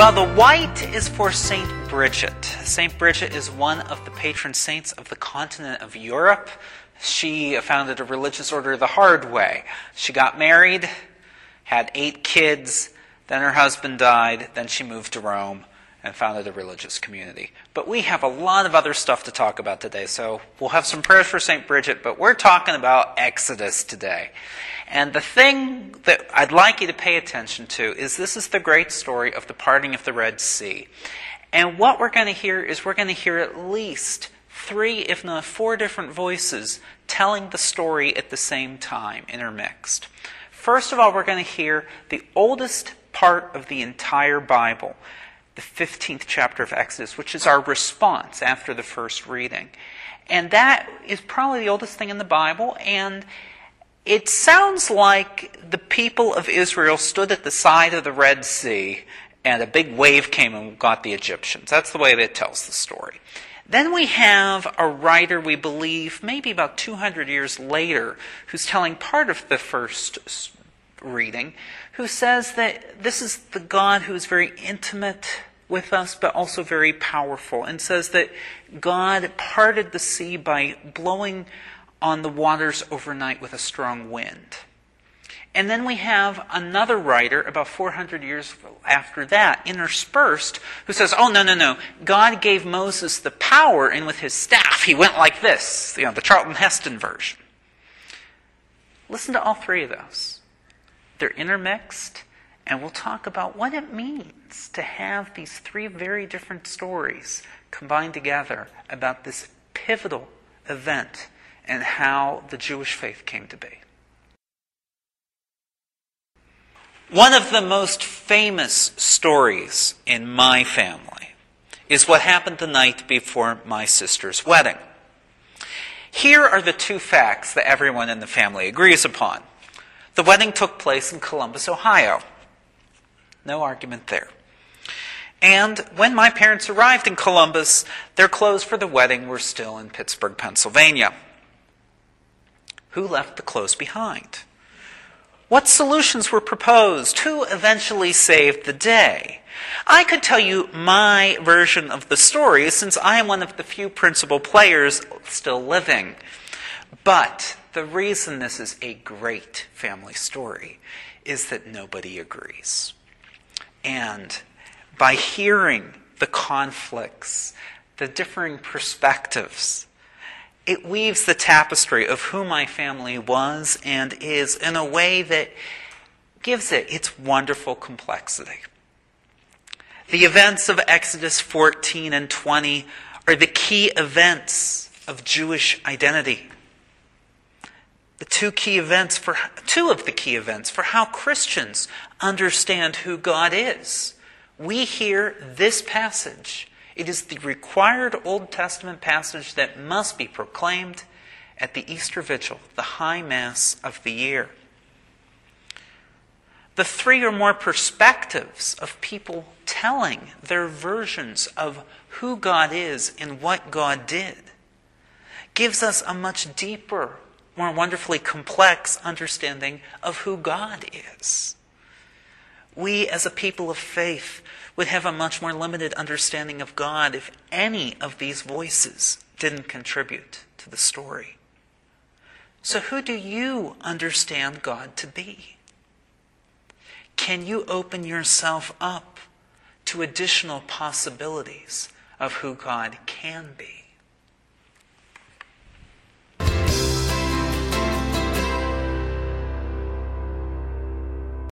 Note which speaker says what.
Speaker 1: Well, the white is for St. Bridget. St. Bridget is one of the patron saints of the continent of Europe. She founded a religious order the hard way. She got married, had eight kids, then her husband died, then she moved to Rome and founded a religious community. But we have a lot of other stuff to talk about today, so we'll have some prayers for St. Bridget, but we're talking about Exodus today. And the thing that I'd like you to pay attention to is this is the great story of the parting of the Red Sea. And what we're going to hear is we're going to hear at least three, if not four different voices telling the story at the same time, intermixed. First of all, we're going to hear the oldest part of the entire Bible, the 15th chapter of Exodus, which is our response after the first reading. And that is probably the oldest thing in the Bible, and it sounds like the people of Israel stood at the side of the Red Sea and a big wave came and got the Egyptians. That's the way that it tells the story. Then we have a writer, we believe, maybe about 200 years later, who's telling part of the first reading, who says that this is the God who is very intimate with us, but also very powerful, and says that God parted the sea by blowing on the waters overnight with a strong wind. And then we have another writer about 400 years after that, interspersed, who says, oh, no, no, no. God gave Moses the power, and with his staff, he went like this, you know, the Charlton Heston version. Listen to all three of those. They're intermixed, and we'll talk about what it means to have these three very different stories combined together about this pivotal event and how the Jewish faith came to be. One of the most famous stories in my family is what happened the night before my sister's wedding. Here are the two facts that everyone in the family agrees upon. The wedding took place in Columbus, Ohio. No argument there. And when my parents arrived in Columbus, their clothes for the wedding were still in Pittsburgh, Pennsylvania. Who left the clothes behind? What solutions were proposed? Who eventually saved the day? I could tell you my version of the story since I am one of the few principal players still living. But the reason this is a great family story is that nobody agrees. And by hearing the conflicts, the differing perspectives, it weaves the tapestry of who my family was and is in a way that gives it its wonderful complexity. The events of Exodus 14 and 20 are the key events of Jewish identity. The two key events for two of the key events for how Christians understand who God is. We hear this passage it is the required Old Testament passage that must be proclaimed at the Easter Vigil, the high Mass of the year. The three or more perspectives of people telling their versions of who God is and what God did gives us a much deeper, more wonderfully complex understanding of who God is. We, as a people of faith, would have a much more limited understanding of God if any of these voices didn't contribute to the story. So, who do you understand God to be? Can you open yourself up to additional possibilities of who God can be?